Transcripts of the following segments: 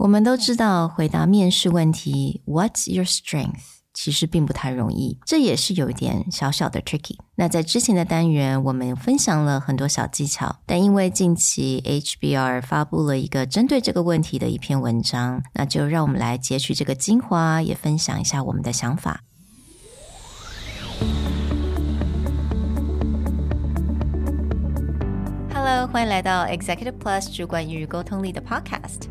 我们都知道，回答面试问题 "What's your strength？" 其实并不太容易，这也是有一点小小的 tricky。那在之前的单元，我们分享了很多小技巧，但因为近期 HBR 发布了一个针对这个问题的一篇文章，那就让我们来截取这个精华，也分享一下我们的想法。Hello，欢迎来到 Executive Plus 主管与沟通力的 Podcast。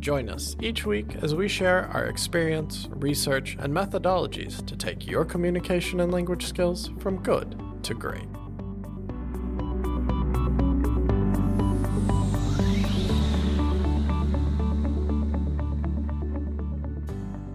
Join us each week as we share our experience, research, and methodologies to take your communication and language skills from good to great.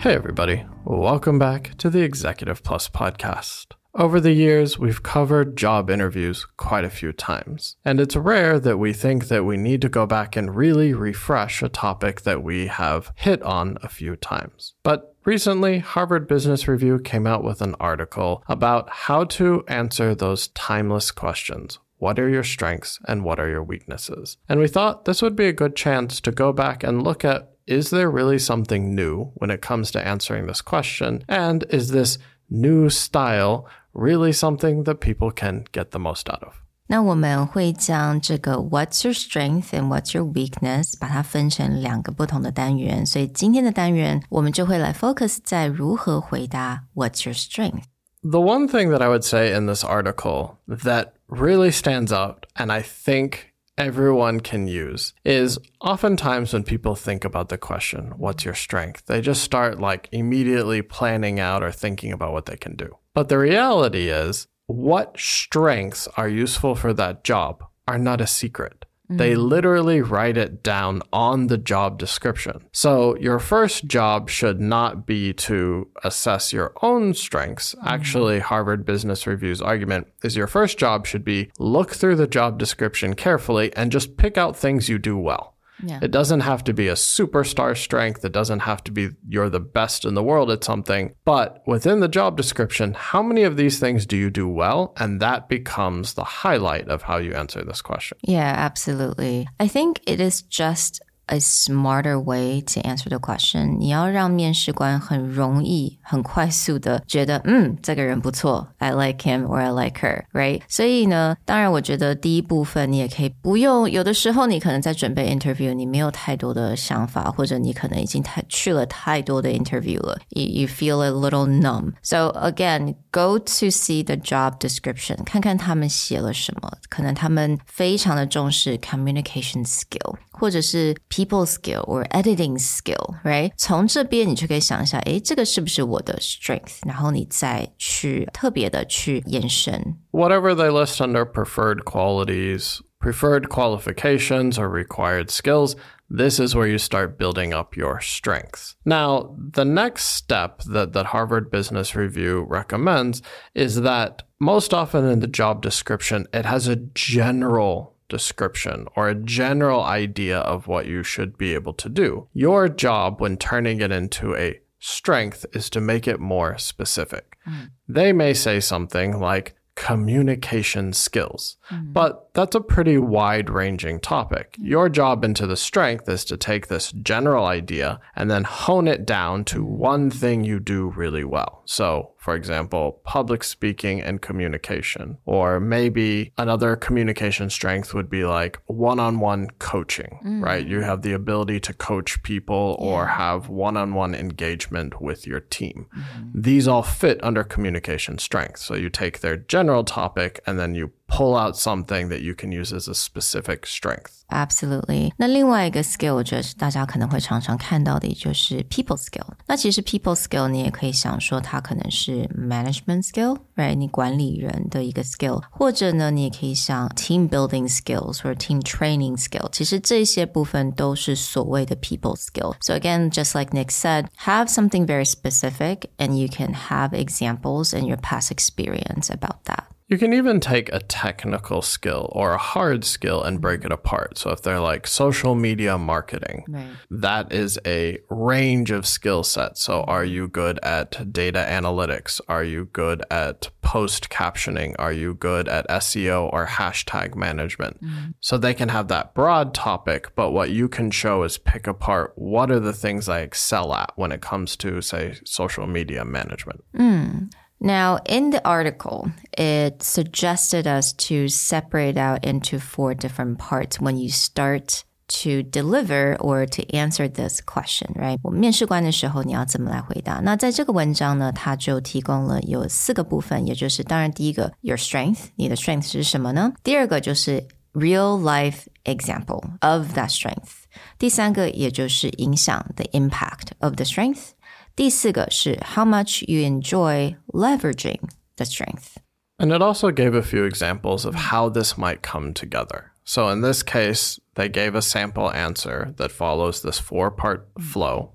Hey, everybody. Welcome back to the Executive Plus podcast. Over the years, we've covered job interviews quite a few times, and it's rare that we think that we need to go back and really refresh a topic that we have hit on a few times. But Recently, Harvard Business Review came out with an article about how to answer those timeless questions. What are your strengths and what are your weaknesses? And we thought this would be a good chance to go back and look at is there really something new when it comes to answering this question? And is this new style really something that people can get the most out of? 那我们会将这个 What's your strength and What's your weakness 把它分成两个不同的单元，所以今天的单元我们就会来 focus 在如何回答 What's your strength。The one thing that I would say in this article that really stands out, and I think everyone can use, is oftentimes when people think about the question, What's your strength? they just start like immediately planning out or thinking about what they can do. But the reality is, what strengths are useful for that job are not a secret. Mm. They literally write it down on the job description. So your first job should not be to assess your own strengths. Mm. Actually, Harvard Business Review's argument is your first job should be look through the job description carefully and just pick out things you do well. Yeah. It doesn't have to be a superstar strength. It doesn't have to be you're the best in the world at something. But within the job description, how many of these things do you do well? And that becomes the highlight of how you answer this question. Yeah, absolutely. I think it is just a smarter way to answer the question。你要让面试官很容易、很快速的觉得，嗯，这个人不错，I like him or I like her，right？所以呢，当然我觉得第一部分你也可以不用，有的时候你可能在准备 interview，你没有太多的想法，或者你可能已经太去了太多的 interview 了，you you feel a little numb。So again, go to see the job description，看看他们写了什么，可能他们非常的重视 communication skill。或者是 people skill or editing skill，right？从这边你就可以想一下，诶，这个是不是我的 strength？然后你再去特别的去延伸。Whatever they list under preferred qualities, preferred qualifications, or required skills. This is where you start building up your strengths. Now, the next step that, that Harvard Business Review recommends is that most often in the job description, it has a general description or a general idea of what you should be able to do. Your job when turning it into a strength is to make it more specific. Mm. They may say something like communication skills, mm. but that's a pretty wide ranging topic. Your job into the strength is to take this general idea and then hone it down to one thing you do really well. So, for example, public speaking and communication. Or maybe another communication strength would be like one on one coaching, mm. right? You have the ability to coach people yeah. or have one on one engagement with your team. Mm-hmm. These all fit under communication strength. So you take their general topic and then you pull out something that you can use as a specific strength. Absolutely。那另外一个 skill，我觉得大家可能会常常看到的，也就是 people skill。那其实 people skill 你也可以想说，它可能是 management skill，right？你管理人的一个 skill，或者呢，你也可以想 team building skills 或者 team training skill。其实这些部分都是所谓的 people skill。So again, just like Nick said, have something very specific, and you can have examples in your past experience about that. You can even take a technical skill or a hard skill and break it apart. So if they're like social media marketing, Right. that is a range of skill sets. So are you good at data analytics? Are you good at post captioning? Are you good at SEO or hashtag management? Mm-hmm. So they can have that broad topic, but what you can show is pick apart what are the things I excel at when it comes to say social media management. Hmm. Now, in the article, it suggested us to separate out into four different parts when you start to deliver or to answer this question, right? 我们面试官的时候，你要怎么来回答？那在这个文章呢，它就提供了有四个部分，也就是当然第一个 your strength，你的 strength 是什么呢？第二个就是 real life example of that strength。第三个也就是影响 the impact of the strength。 第四个是 how much you enjoy leveraging the strength。 And it also gave a few examples of how this might come together. So in this case, they gave a sample answer that follows this four part flow.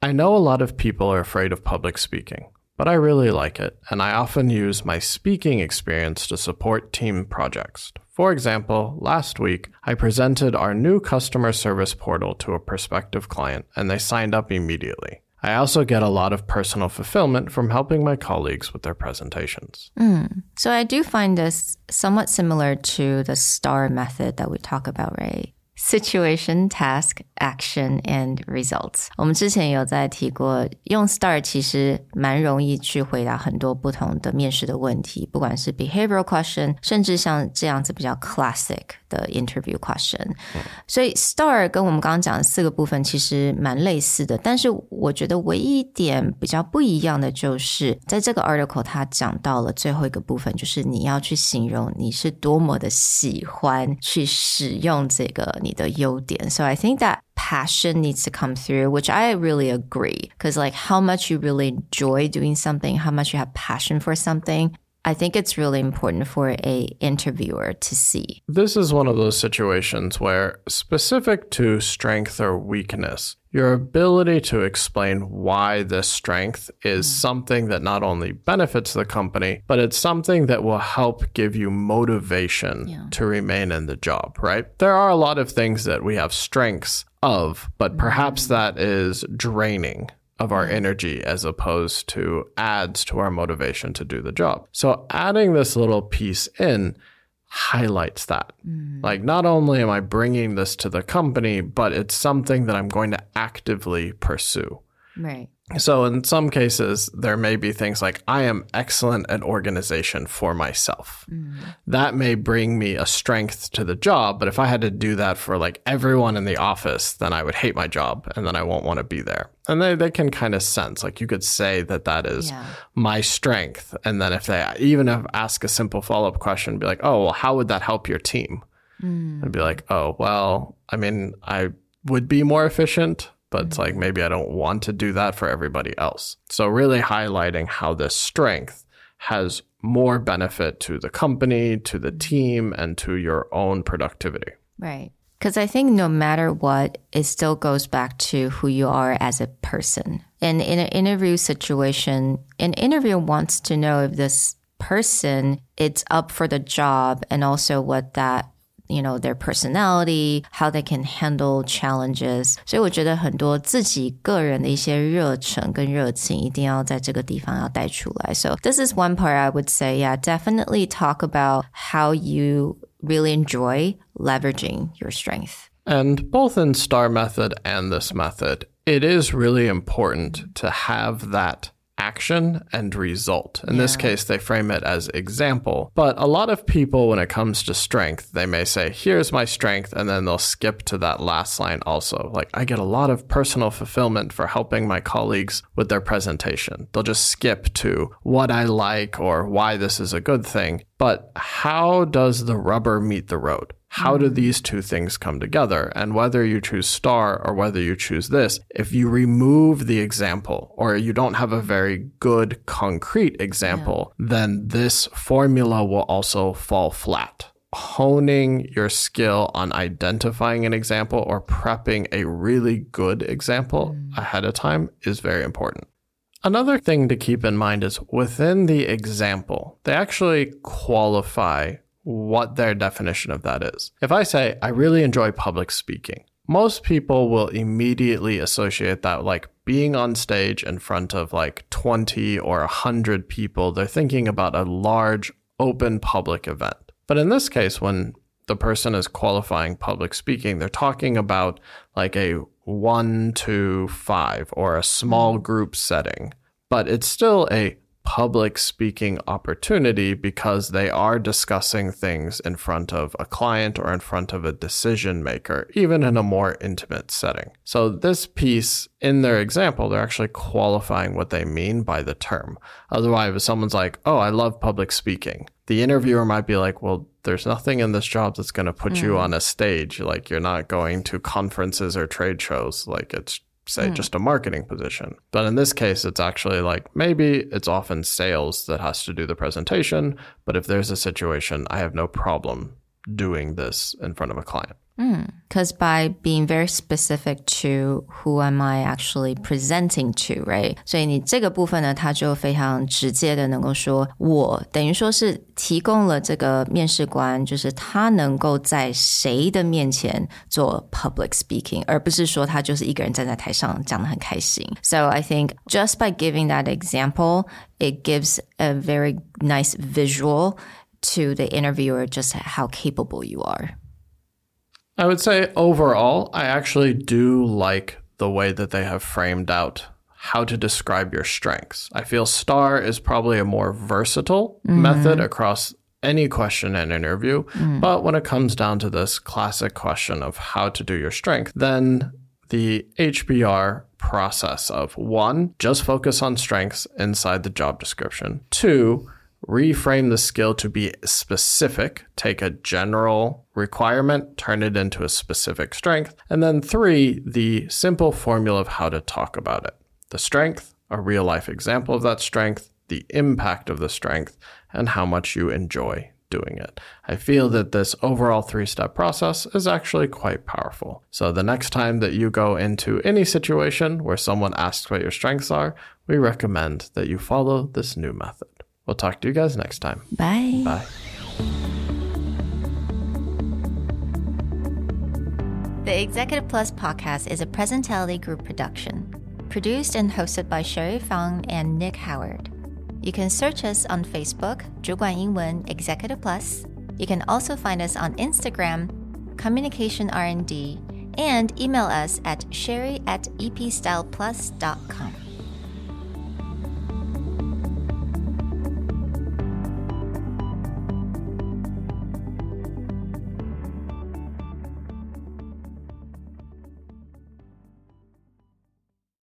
I know a lot of people are afraid of public speaking, but I really like it, and I often use my speaking experience to support team projects. For example, last week, I presented our new customer service portal to a prospective client, and they signed up immediately. I also get a lot of personal fulfillment from helping my colleagues with their presentations. So I do find this somewhat similar to the STAR method that we talk about, right? Situation, task, action, and results. 我们之前有在提过，用 STAR 其实蛮容易去回答很多不同的面试的问题，不管是 behavioral question，甚至像这样子比较 classic 的 interview question。所以 STAR 跟我们刚刚讲的四个部分其实蛮类似的，但是我觉得唯一一点比较不一样的就是，在这个 article 它讲到了最后一个部分，就是你要去形容你是多么的喜欢去使用这个你的优点。So I think that passion needs to come through, which I really agree. Because like how much you really enjoy doing something, how much you have passion for something. I think it's really important for a interviewer to see. This is one of those situations where, specific to strength or weakness, your ability to explain why this strength is mm. something that not only benefits the company, but it's something that will help give you motivation Yeah. to remain in the job, right? There are a lot of things that we have strengths of, but perhaps mm. that is draining of our mm-hmm. energy as opposed to adds to our motivation to do the job. So adding this little piece in highlights that. Mm. Like, not only am I bringing this to the company, but it's something that I'm going to actively pursue. Right. So, in some cases, there may be things like I am excellent at organization for myself. Mm. That may bring me a strength to the job, but if I had to do that for like everyone in the office, then I would hate my job and then I won't want to be there. And they, they can kind of sense, like you could say that that is Yeah. my strength. And then if they even if ask a simple follow up question, be like, oh, well, how would that help your team? Mm. And be like, oh, well, I mean, I would be more efficient, but it's like maybe I don't want to do that for everybody else. So, really highlighting how this strength has more benefit to the company, to the team, and to your own productivity. Right. Because I think no matter what, it still goes back to who you are as a person. And in an interview situation, an interviewer wants to know if this person is up for the job and also what that you know their personality, how they can handle challenges. 所以我觉得很多自己个人的一些热忱跟热情一定要在这个地方要带出来。So this is one part I would say, yeah, definitely talk about how you really enjoy leveraging your strength. And both in STAR method and this method, it is really important to have that action and result. In yeah. this case, they frame it as example. But a lot of people, when it comes to strength, they may say, here's my strength, and then they'll skip to that last line also. Like, I get a lot of personal fulfillment for helping my colleagues with their presentation. They'll just skip to what I like or why this is a good thing. But how does the rubber meet the road? How do mm. these two things come together? And whether you choose star or whether you choose this, if you remove the example or you don't have a very good concrete example, yeah. then this formula will also fall flat. Honing your skill on identifying an example or prepping a really good example mm. ahead of time is very important. Another thing to keep in mind is within the example, they actually qualify what their definition of that is. If I say, I really enjoy public speaking, most people will immediately associate that like being on stage in front of like 20 or 100 people. They're thinking about a large open public event. But in this case, when the person is qualifying public speaking, they're talking about like a one to five or a small group setting. But it's still a public speaking opportunity because they are discussing things in front of a client or in front of a decision maker, even in a more intimate setting. So, this piece in their example, they're actually qualifying what they mean by the term. Otherwise, if someone's like, oh, I love public speaking, the interviewer might be like, well, there's nothing in this job that's going to put mm. you on a stage. Like, you're not going to conferences or trade shows. Like, it's say mm. just a marketing position. But in this case, it's actually like maybe it's often sales that has to do the presentation. But if there's a situation, I have no problem doing this in front of a client. Because mm, by being very specific to who am I actually presenting to, right？所以你这个部分呢，他就非常直接的能够说，我等于说是提供了这个面试官，就是他能够在谁的面前做 public speaking，而不是说他就是一个人站在台上讲的很开心。So I think just by giving that example, it gives a very nice visual to the interviewer just how capable you are. I would say overall, I actually do like the way that they have framed out how to describe your strengths. I feel STAR is probably a more versatile mm-hmm. method across any question and interview. Mm. But when it comes down to this classic question of how to do your strength, then the HBR process of one, just focus on strengths inside the job description. Two, reframe the skill to be specific, take a general requirement, turn it into a specific strength. And then three, the simple formula of how to talk about it. The strength, a real life example of that strength, the impact of the strength, and how much you enjoy doing it. I feel that this overall three step process is actually quite powerful. So the next time that you go into any situation where someone asks what your strengths are, we recommend that you follow this new method. We'll talk to you guys next time. Bye. Bye. The Executive Plus podcast is a Presentality Group production, produced and hosted by Sherry Fang and Nick Howard. You can search us on Facebook, 主管英文 Executive Plus. You can also find us on Instagram, Communication R&D, and email us at sherry at epstyleplus.com.